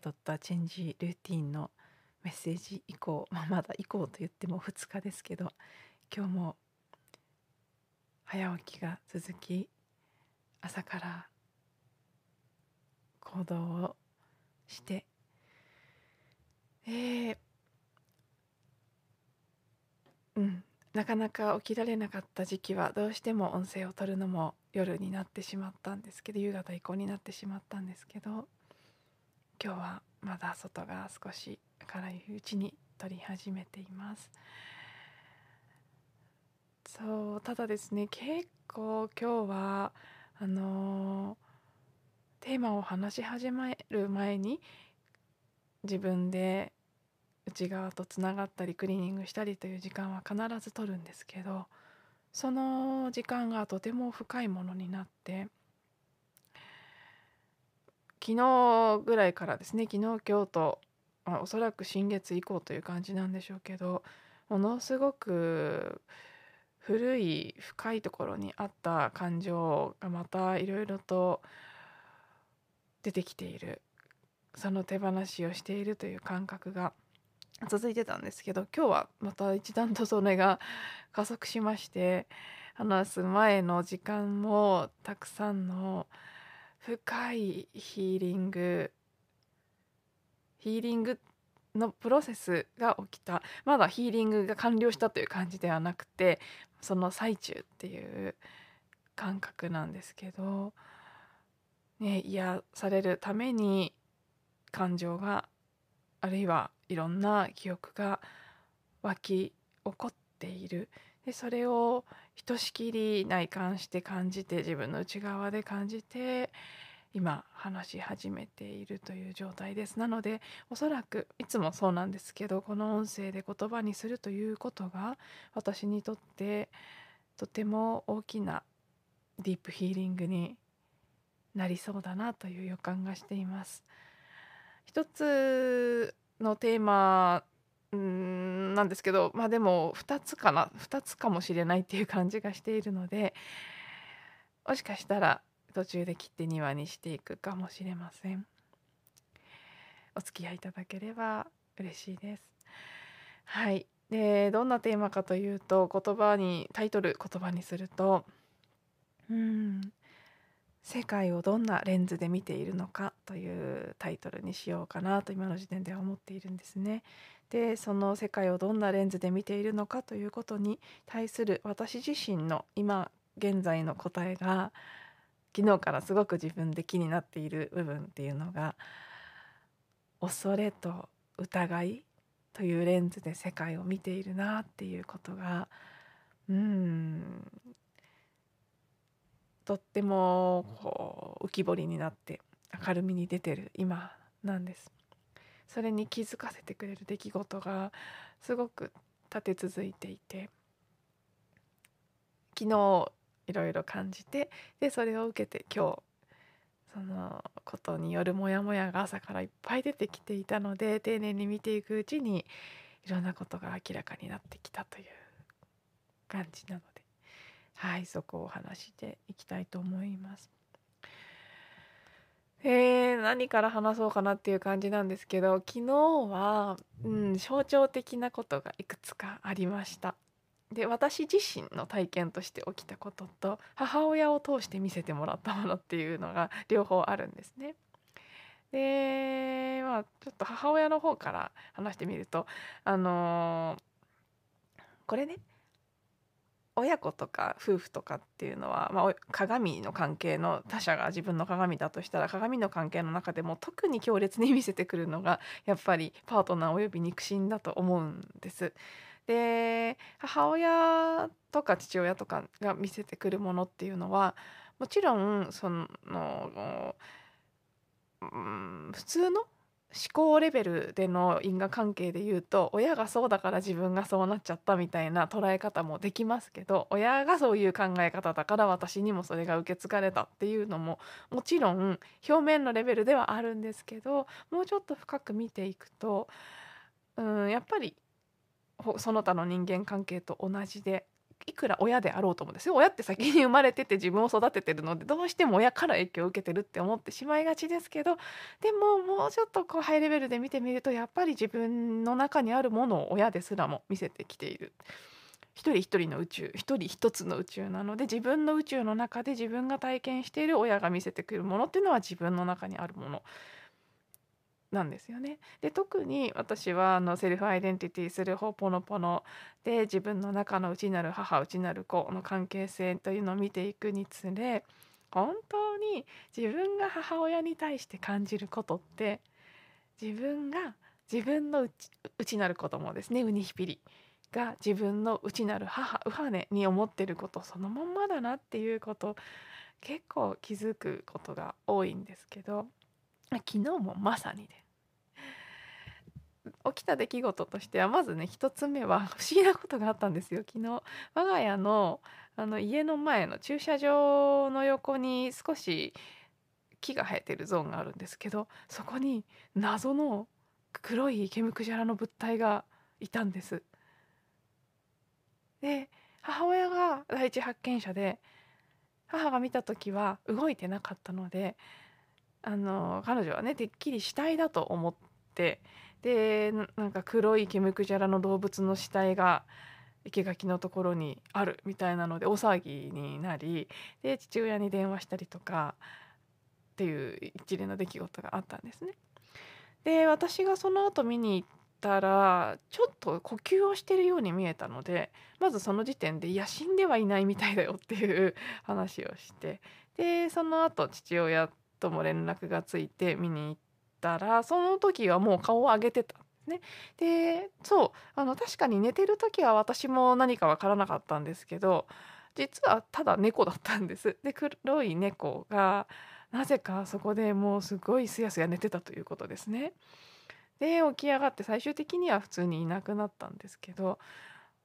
取ったチェンジルーティンのメッセージ以降、まあ、まだ以降と言っても2日ですけど今日も早起きが続き朝から行動をしてえー、うんなかなか起きられなかった時期はどうしても音声を取るのも夜になってしまったんですけど夕方以降になってしまったんですけど今日はまだ外が少し明るいうちに撮り始めています。そうただですね結構今日はあのーテーマを話し始める前に自分で内側とつながったりクリーニングしたりという時間は必ず取るんですけどその時間がとても深いものになって昨日ぐらいからですね昨日今日と、まあ、おそらく新月以降という感じなんでしょうけどものすごく古い深いところにあった感情がまたいろいろと出てきている。その手放しをしているという感覚が続いてたんですけど今日はまた一段とそれが加速しまして話す前の時間もたくさんの深いヒーリング。ヒーリングのプロセスが起きた。まだヒーリングが完了したという感じではなくてその最中っていう感覚なんですけど。ね、癒されるために感情があるいはいろんな記憶が湧き起こっている。でそれをひとしきり内観して感じて自分の内側で感じて今話し始めているという状態ですなのでおそらくいつもそうなんですけどこの音声で言葉にするということが私にとってとても大きなディープヒーリングになりそうだなという予感がしています。一つのテーマんなんですけどまあでも2つかな2つかもしれないっていう感じがしているのでもしかしたら途中で切って2話にしていくかもしれません。お付き合いいただければ嬉しいです。はい。でどんなテーマかというと言葉にタイトル言葉にするとうん世界をどんなレンズで見ているのかというタイトルにしようかなと今の時点では思っているんですね。でその世界をどんなレンズで見ているのかということに対する私自身の今現在の答えが昨日からすごく自分で気になっている部分っていうのが恐れと疑いというレンズで世界を見ているなっていうことがうんとってもこう浮き彫りになって明るみに出てる今なんです。それに気づかせてくれる出来事がすごく立て続いていて昨日いろいろ感じてでそれを受けて今日そのことによるモヤモヤが朝からいっぱい出てきていたので丁寧に見ていくうちにいろんなことが明らかになってきたという感じなのはいそこを話していきたいと思います。えー、何から話そうかなっていう感じなんですけど昨日は、うん、象徴的なことがいくつかありました。で私自身の体験として起きたことと母親を通して見せてもらったものっていうのが両方あるんですね。でまあちょっと母親の方から話してみるとあのー、これね親子とか夫婦とかっていうのは、まあ、鏡の関係の他者が自分の鏡だとしたら鏡の関係の中でも特に強烈に見せてくるのがやっぱりパートナーおよび肉親だと思うんです。で母親とか父親とかが見せてくるものっていうのはもちろんその、うん、普通の思考レベルでの因果関係で言うと親がそうだから自分がそうなっちゃったみたいな捉え方もできますけど親がそういう考え方だから私にもそれが受け継がれたっていうのももちろん表面のレベルではあるんですけどもうちょっと深く見ていくとうんやっぱりその他の人間関係と同じでいくら親であろうともですよ親って先に生まれてて自分を育ててるのでどうしても親から影響を受けてるって思ってしまいがちですけどでももうちょっとこうハイレベルで見てみるとやっぱり自分の中にあるものを親ですらも見せてきている。一人一人の宇宙一人一つの宇宙なので自分の宇宙の中で自分が体験している親が見せてくるものっていうのは自分の中にあるものなんですよね。で特に私はあのセルフアイデンティティするほぽのぽので自分の中の内なる母内なる子の関係性というのを見ていくにつれ本当に自分が母親に対して感じることって自分が自分の内なる子供ですねウニヒピリが自分の内なる母ウハネに思ってることそのまんまだなっていうこと結構気づくことが多いんですけど昨日もまさにで起きた出来事としてはまずね1つ目は不思議なことがあったんですよ昨日我が家のあの家の前の駐車場の横に少し木が生えてるゾーンがあるんですけどそこに謎の黒いケムクジャラの物体がいたんです。で母親が第一発見者で母が見た時は動いてなかったのであの彼女はねてっきり死体だと思ってでなんか黒いケムクジャラの動物の死体が生垣のところにあるみたいなので大騒ぎになりで父親に電話したりとかっていう一連の出来事があったんですね。で私がその後見に行ったらちょっと呼吸をしてるように見えたのでまずその時点でいや死んではいないみたいだよっていう話をしてでその後父親とも連絡がついて見に行ったらその時はもう顔を上げてたね。でそうあの確かに寝てる時は私も何か分からなかったんですけど実はただ猫だったんです。で黒い猫がなぜかそこでもうすごいすやすや寝てたということですね。で起き上がって最終的には普通にいなくなったんですけど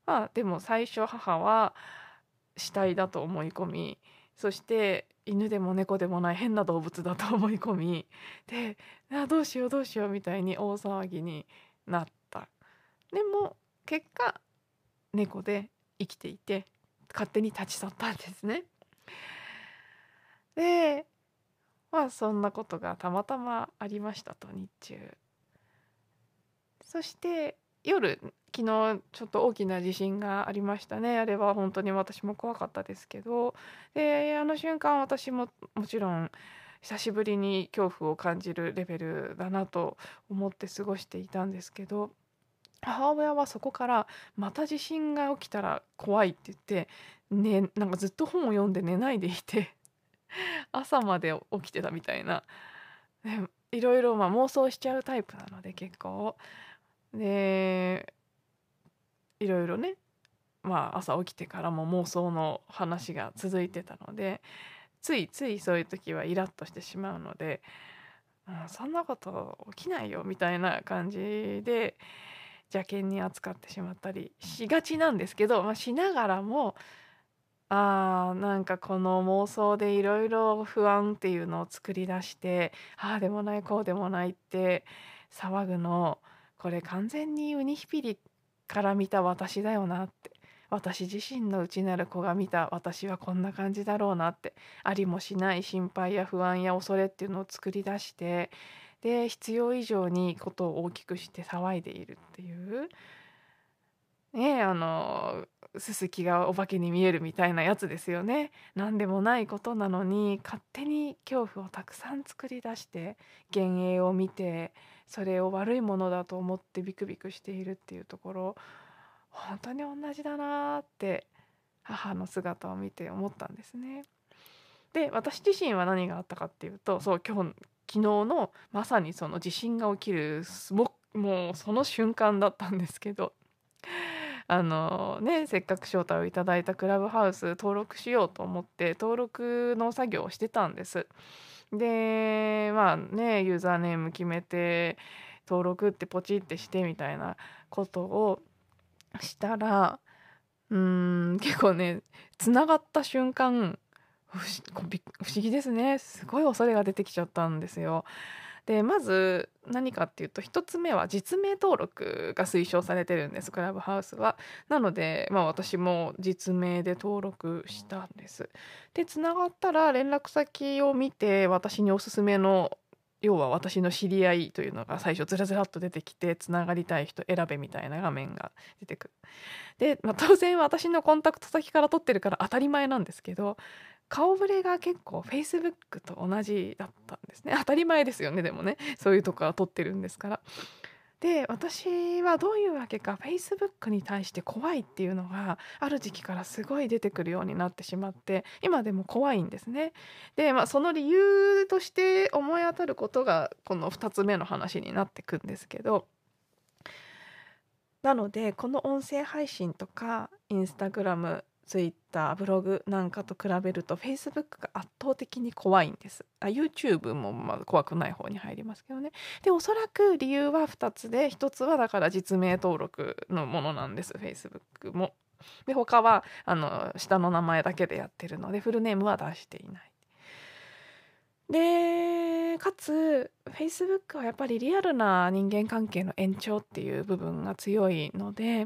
まあでも最初母は死体だと思い込みそして犬でも猫でもない変な動物だと思い込みであどうしようどうしようみたいに大騒ぎになった。でも結果猫で生きていて勝手に立ち去ったんですね。でまあそんなことがたまたまありましたと日中。そして夜昨日ちょっと大きな地震がありましたね。あれは本当に私も怖かったですけど。であの瞬間私ももちろん久しぶりに恐怖を感じるレベルだなと思って過ごしていたんですけど。母親はそこからまた地震が起きたら怖いって言って、ね、なんかずっと本を読んで寝ないでいて 朝まで起きてたみたいな、いろいろま妄想しちゃうタイプなので結構。でいろいろねまあ朝起きてからも妄想の話が続いてたのでついついそういう時はイラッとしてしまうので、うん、そんなこと起きないよみたいな感じで邪険に扱ってしまったりしがちなんですけど、まあ、しながらもあーなんかこの妄想でいろいろ不安っていうのを作り出してああでもないこうでもないって騒ぐのこれ完全にウニヒピリから見た私だよなって。私自身の内なる子が見た私はこんな感じだろうなって。ありもしない心配や不安や恐れっていうのを作り出してで必要以上にことを大きくして騒いでいるっていう。ねあのすすきがお化けに見えるみたいなやつですよね。何でもないことなのに勝手に恐怖をたくさん作り出して幻影を見てそれを悪いものだと思ってビクビクしているっていうところ本当に同じだなって母の姿を見て思ったんですね。で私自身は何があったかっていうとそう今日昨日のまさにその地震が起きるもうその瞬間だったんですけど あのねせっかく招待をいただいたクラブハウス登録しようと思って登録の作業をしてたんです。でまあねユーザーネーム決めて登録ってポチってしてみたいなことをしたらうん結構ねつながった瞬間不思議ですねすごい恐れが出てきちゃったんですよ。でまず何かっていうと1つ目は実名登録が推奨されてるんですクラブハウスは。なので、まあ、私も実名で登録したんです。でつながったら連絡先を見て私におすすめの要は私の知り合いというのが最初ずらずらっと出てきてつながりたい人選べみたいな画面が出てくる。で、まあ、当然私のコンタクト先から取ってるから当たり前なんですけど顔ぶれが結構 Facebook と同じだったんですね当たり前ですよねでもねそういうとこから撮ってるんですから。で私はどういうわけか Facebook に対して怖いっていうのがある時期からすごい出てくるようになってしまって今でも怖いんですね。でまあその理由として思い当たることがこの2つ目の話になってくんですけどなのでこの音声配信とか Instagram ツイッターブログなんかと比べると Facebook が圧倒的に怖いんです。あ YouTube もまあ怖くない方に入りますけどね。でおそらく理由は2つで1つはだから実名登録のものなんです Facebook も。で他はあの下の名前だけでやってるのでフルネームは出していない。でかつ Facebook はやっぱりリアルな人間関係の延長っていう部分が強いので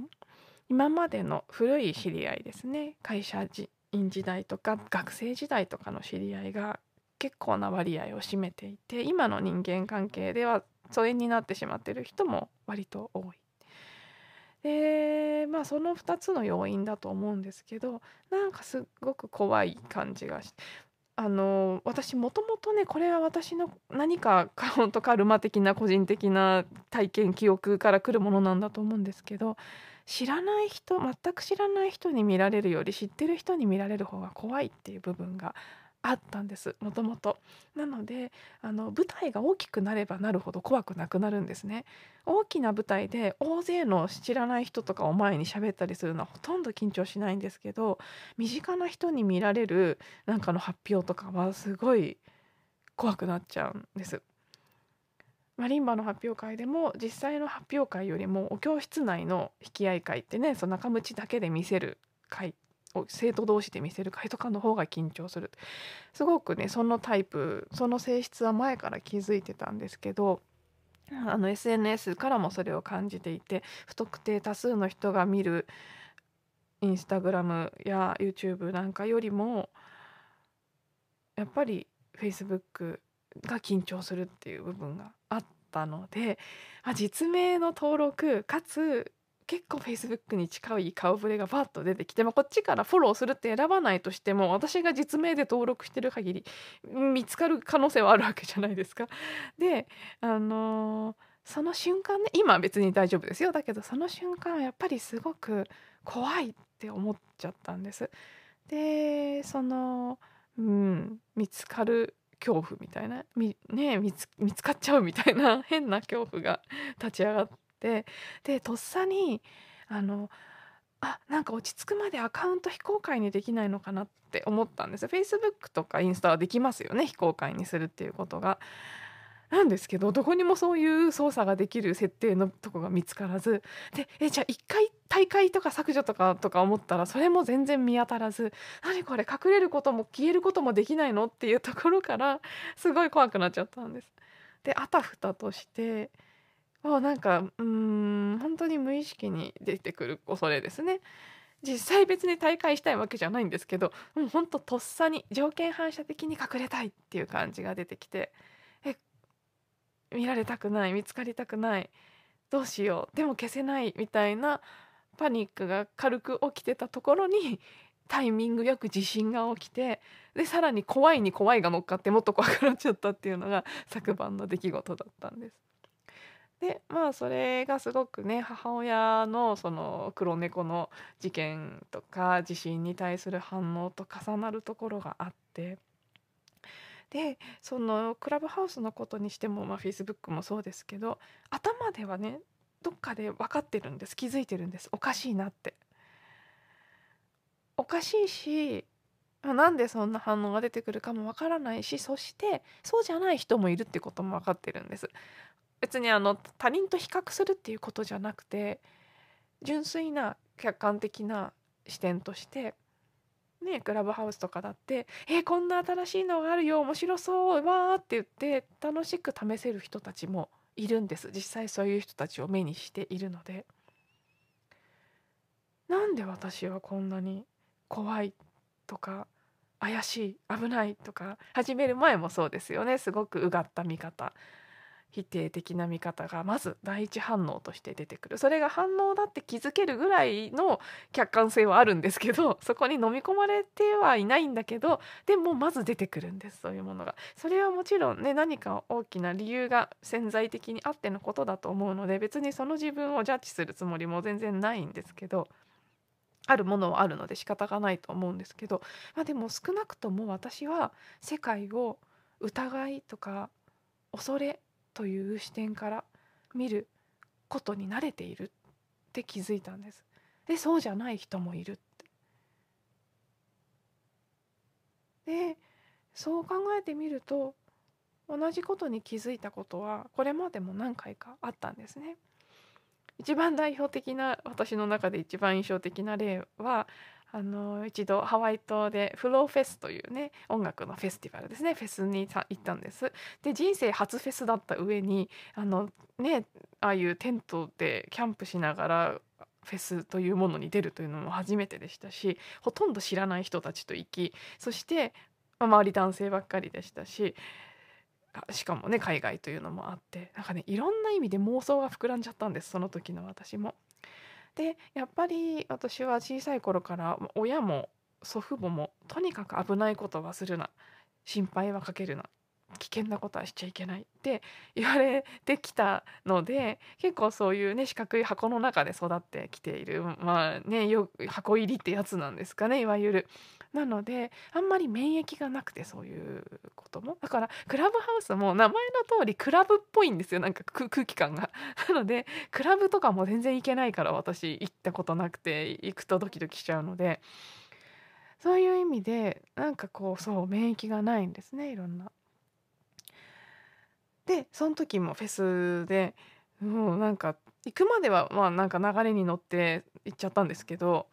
今までの古い知り合いですね会社員時代とか学生時代とかの知り合いが結構な割合を占めていて今の人間関係では疎遠になってしまってる人も割と多い。でまあその2つの要因だと思うんですけどなんかすごく怖い感じがしあの私もともとねこれは私の何かカウントカルマ的な個人的な体験記憶から来るものなんだと思うんですけど知らない人全く知らない人に見られるより知ってる人に見られる方が怖いっていう部分があったんですもともと。なのであの舞台が大きくなればなるほど怖くなくなるんですね。大きな舞台で大勢の知らない人とかを前に喋ったりするのはほとんど緊張しないんですけど身近な人に見られるなんかの発表とかはすごい怖くなっちゃうんです。マリンバの発表会でも実際の発表会よりもお教室内の引き合い会ってねその仲間だけで見せる会を生徒同士で見せる会とかの方が緊張する。すごくねそのタイプその性質は前から気づいてたんですけどあの SNS からもそれを感じていて不特定多数の人が見るインスタグラムや YouTube なんかよりもやっぱり Facebook が緊張するっていう部分があったのであ実名の登録かつ結構 Facebook に近い顔ぶれがバッと出てきて、まあ、こっちからフォローするって選ばないとしても私が実名で登録してる限り見つかる可能性はあるわけじゃないですか。であのー、その瞬間ね今は別に大丈夫ですよだけどその瞬間はやっぱりすごく怖いって思っちゃったんです。でそのうん見つかる恐怖みたいなみ、ね、見つ見つかっちゃうみたいな 変な恐怖が立ち上がってでとっさにあのあなんか落ち着くまでアカウント非公開にできないのかなって思ったんです Facebook とかインスタはできますよね非公開にするっていうことが。なんですけどどこにもそういう操作ができる設定のとこが見つからずでえじゃあ一回大会とか削除とかとか思ったらそれも全然見当たらず何これ隠れることも消えることもできないのっていうところからすごい怖くなっちゃったんです。であたふたとしてあなんかうん本当に無意識に出てくる恐れですね。実際別に大会したいわけじゃないんですけどもうほんととっさに条件反射的に隠れたいっていう感じが出てきて見られたくない見つかりたくないどうしようでも消せないみたいなパニックが軽く起きてたところにタイミングよく地震が起きてでさらに怖いに怖いが乗っかってもっと怖くなっちゃったっていうのが昨晩の出来事だったんです。でまあそれがすごくね母親のその黒猫の事件とか地震に対する反応と重なるところがあってでそのクラブハウスのことにしても、まあ、Facebook もそうですけど頭ではねどっかで分かってるんです。気づいてるんです。おかしいなって。おかしいしなんでそんな反応が出てくるかもわからないしそしてそうじゃない人もいるってことも分かってるんです。別にあの他人と比較するっていうことじゃなくて純粋な客観的な視点としてねクラブハウスとかだって「えー、こんな新しいのがあるよ面白そうわ」って言って楽しく試せる人たちもいるんです。実際そういう人たちを目にしているので。なんで私はこんなに怖いとか怪しい危ないとか始める前もそうですよね。すごくうがった見方。否定的な見方がまず第一反応として出てくる。それが反応だって気づけるぐらいの客観性はあるんですけど そこに飲み込まれてはいないんだけどでもまず出てくるんですそういうものが。それはもちろんね何か大きな理由が潜在的にあってのことだと思うので別にその自分をジャッジするつもりも全然ないんですけどあるものはあるので仕方がないと思うんですけど、まあ、でも少なくとも私は世界を疑いとか恐れという視点から見ることに慣れているって気づいたんです。でそうじゃない人もいるって。でそう考えてみると同じことに気づいたことはこれまでも何回かあったんですね。一番代表的な私の中で一番印象的な例はあの一度ハワイ島でフローフェスというね音楽のフェスティバルですねフェスに行ったんですで人生初フェスだった上にあのねああいうテントでキャンプしながらフェスというものに出るというのも初めてでしたしほとんど知らない人たちと行きそして、周り男性ばっかりでしたししかもね海外というのもあってなんかねいろんな意味で妄想が膨らんじゃったんですその時の私も。でやっぱり私は小さい頃から親も祖父母もとにかく危ないことはするな。心配はかけるな。危険なことはしちゃいけない。って言われてきたので結構そういうね四角い箱の中で育ってきているまあねよ箱入りってやつなんですかねいわゆる。なのであんまり免疫がなくてそういうこともだからクラブハウスも名前の通りクラブっぽいんですよなんか空気感が。なのでクラブとかも全然行けないから私行ったことなくて行くとドキドキしちゃうのでそういう意味でなんかこうそう免疫がないんですねいろんな。でその時もフェスでもうなんか行くまではまあなんか流れに乗って行っちゃったんですけど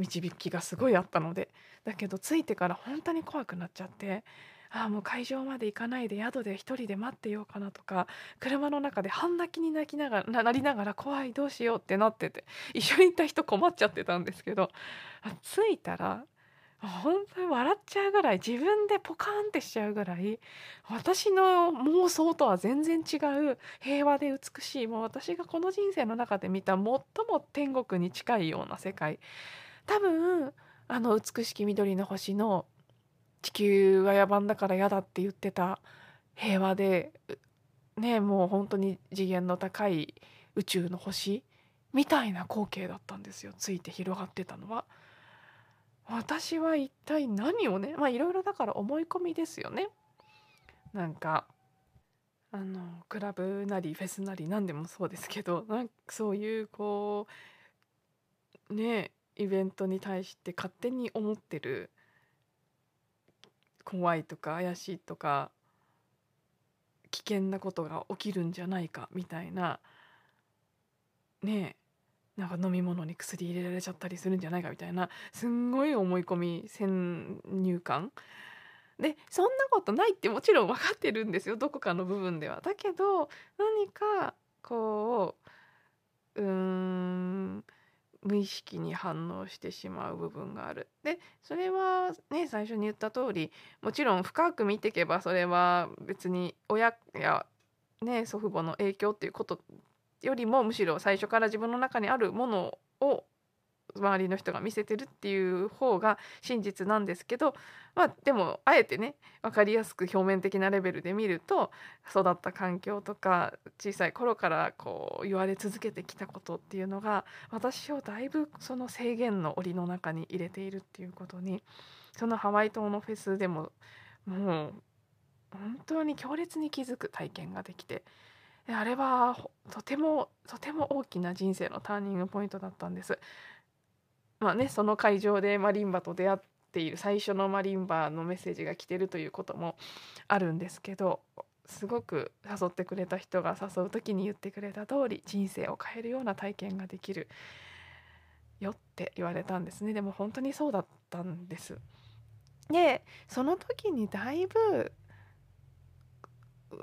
導きがすごいあったのでだけど着いてから本当に怖くなっちゃってああもう会場まで行かないで宿で一人で待ってようかなとか車の中で半泣きに泣きながらなりながら怖いどうしようってなってて一緒に行った人困っちゃってたんですけど着いたら本当に笑っちゃうぐらい自分でポカーンってしちゃうぐらい私の妄想とは全然違う平和で美しいもう私がこの人生の中で見た最も天国に近いような世界多分あの美しき緑の星の地球が野蛮だから嫌だって言ってた平和でねもう本当に次元の高い宇宙の星みたいな光景だったんですよついて広がってたのは。私は一体何をねまあいろいろだから思い込みですよね。なんかあのクラブなりフェスなり何でもそうですけどなんかそういうこうねイベントに対して勝手に思ってる怖いとか怪しいとか危険なことが起きるんじゃないかみたいなねえなんか飲み物に薬入れられちゃったりするんじゃないかみたいなすんごい思い込み先入観でそんなことないってもちろん分かってるんですよどこかの部分では。だけど何かこううーん無意識に反応してしまう部分がある。でそれはね最初に言った通りもちろん深く見ていけばそれは別に親や、ね、祖父母の影響っていうことよりもむしろ最初から自分の中にあるものを周りの人が見せてるっていう方が真実なんですけどまあでもあえてね分かりやすく表面的なレベルで見ると育った環境とか小さい頃からこう言われ続けてきたことっていうのが私をだいぶその制限の檻の中に入れているっていうことにそのハワイ島のフェスでももう本当に強烈に気づく体験ができてあれはとてもとても大きな人生のターニングポイントだったんです。まあねその会場でマリンバと出会っている最初のマリンバのメッセージが来てるということもあるんですけどすごく誘ってくれた人が誘う時に言ってくれた通り人生を変えるような体験ができるよって言われたんですねでも本当にそうだったんです。でその時にだいぶ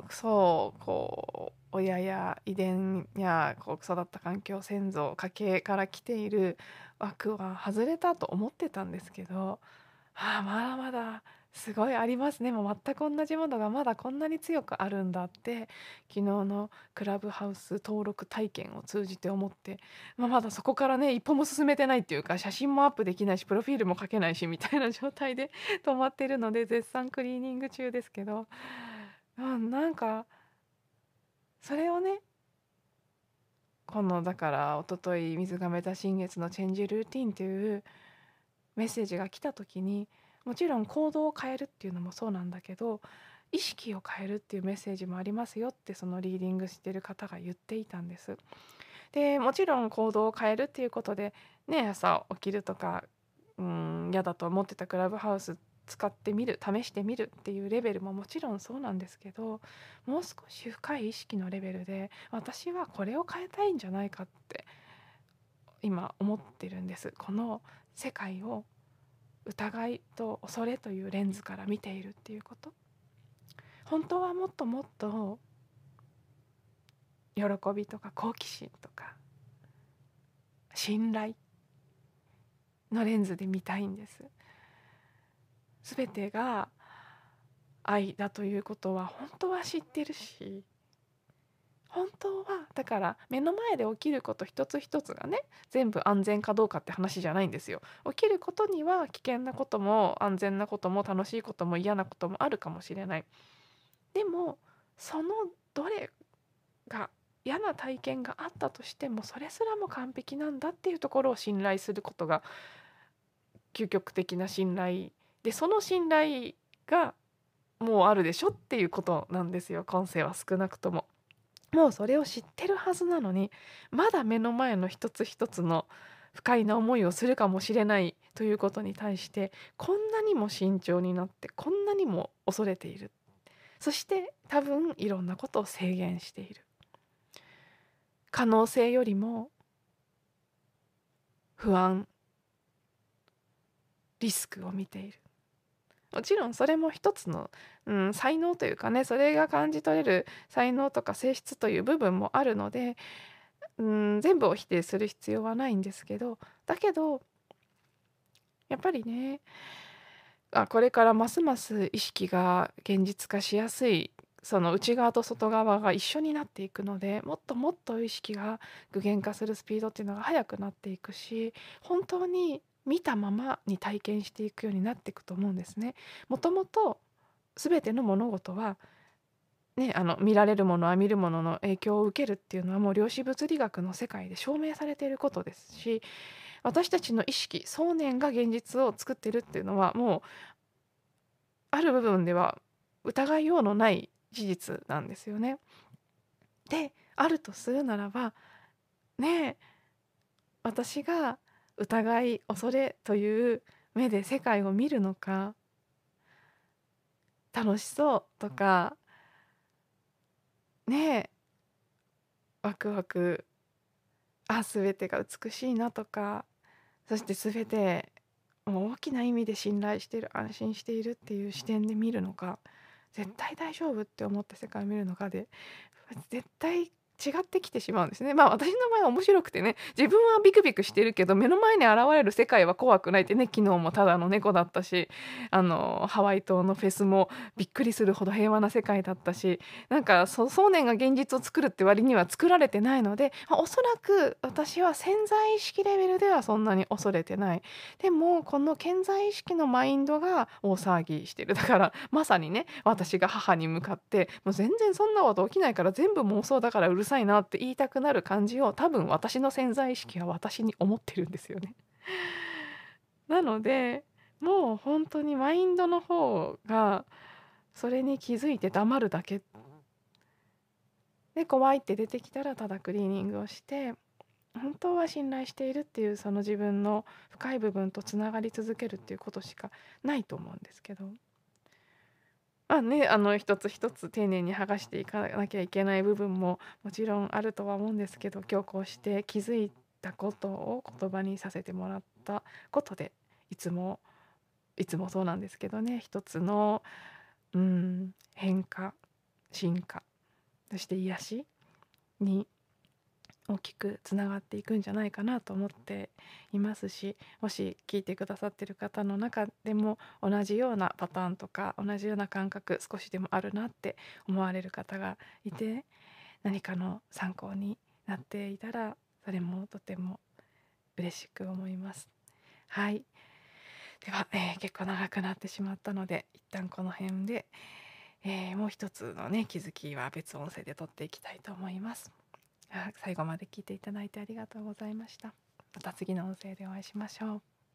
そうこう親や遺伝やこう育った環境先祖家系から来ている枠は外れたと思ってたんですけどああまだまだすごいありますね。もう全く同じものがまだこんなに強くあるんだって昨日のクラブハウス登録体験を通じて思って、まあ、まだそこからね一歩も進めてないっていうか写真もアップできないしプロフィールも書けないしみたいな状態で止まってるので絶賛クリーニング中ですけど、うん、なんかそれをねこのだから一昨日水亀座新月のチェンジルーティンというメッセージが来た時にもちろん行動を変えるっていうのもそうなんだけど意識を変えるっていうメッセージもありますよってそのリーディングしてる方が言っていたんです。でもちろん行動を変えるっていうことでね朝起きるとかうん嫌だと思ってたクラブハウス使ってみる試してみるっていうレベルももちろんそうなんですけどもう少し深い意識のレベルで私はこれを変えたいんじゃないかって今思ってるんです。この世界を疑いと恐れというレンズから見ているっていうこと。本当はもっともっと喜びとか好奇心とか信頼のレンズで見たいんです。全てが愛だということは本当は知ってるし本当はだから目の前で起きること一つ一つがね全部安全かどうかって話じゃないんですよ。起きることには危険なことも安全なことも楽しいことも嫌なこともあるかもしれない。でもそのどれが嫌な体験があったとしてもそれすらも完璧なんだっていうところを信頼することが究極的な信頼でその信頼がもうあるでしょっていうことなんですよ。今世は少なくとも。もうそれを知ってるはずなのにまだ目の前の一つ一つの不快な思いをするかもしれないということに対してこんなにも慎重になってこんなにも恐れている。そして多分いろんなことを制限している。可能性よりも不安リスクを見ている。もちろんそれも一つの、うん、才能というかねそれが感じ取れる才能とか性質という部分もあるので、うん、全部を否定する必要はないんですけどだけどやっぱりねあこれからますます意識が現実化しやすいその内側と外側が一緒になっていくのでもっともっと意識が具現化するスピードっていうのが速くなっていくし本当に見たままに体験していくようになっていくと思うんですね。もともと全ての物事はね、あの見られるものは見るものの影響を受けるっていうのはもう量子物理学の世界で証明されていることですし私たちの意識想念が現実を作ってるっていうのはもうある部分では疑いようのない事実なんですよね。であるとするならばね私が疑い恐れという目で世界を見るのか楽しそうとかねえワクワクあ全てが美しいなとかそして全て大きな意味で信頼してる安心しているっていう視点で見るのか絶対大丈夫って思って世界を見るのかで絶対違ってきてしまうんですね。まあ私の場合は面白くてね自分はビクビクしてるけど目の前に現れる世界は怖くないってね昨日もただの猫だったしあのハワイ島のフェスもびっくりするほど平和な世界だったしなんか想念が現実を作るって割には作られてないので、まあ、おそらく私は潜在意識レベルではそんなに恐れてない。でもこの潜在意識のマインドが大騒ぎしてる。だからまさにね私が母に向かってもう全然そんなこと起きないから全部妄想だからうるさいなって言いたくなる感じを多分私の潜在意識は私に思ってるんですよね。なのでもう本当にマインドの方がそれに気づいて黙るだけで怖いって出てきたらただクリーニングをして本当は信頼しているっていうその自分の深い部分とつながり続けるっていうことしかないと思うんですけどあねあの一つ一つ丁寧に剥がしていかなきゃいけない部分ももちろんあるとは思うんですけど今日こうして気づいたことを言葉にさせてもらったことでいつもいつもそうなんですけどね一つのうん変化進化そして癒しに大きくつながっていくんじゃないかなと思っていますしもし聞いてくださってる方の中でも同じようなパターンとか同じような感覚少しでもあるなって思われる方がいて何かの参考になっていたらそれもとても嬉しく思います。はいでは、えー、結構長くなってしまったので一旦この辺で、えー、もう一つのね気づきは別音声で撮っていきたいと思います。最後まで聞いていただいてありがとうございました。また次の音声でお会いしましょう。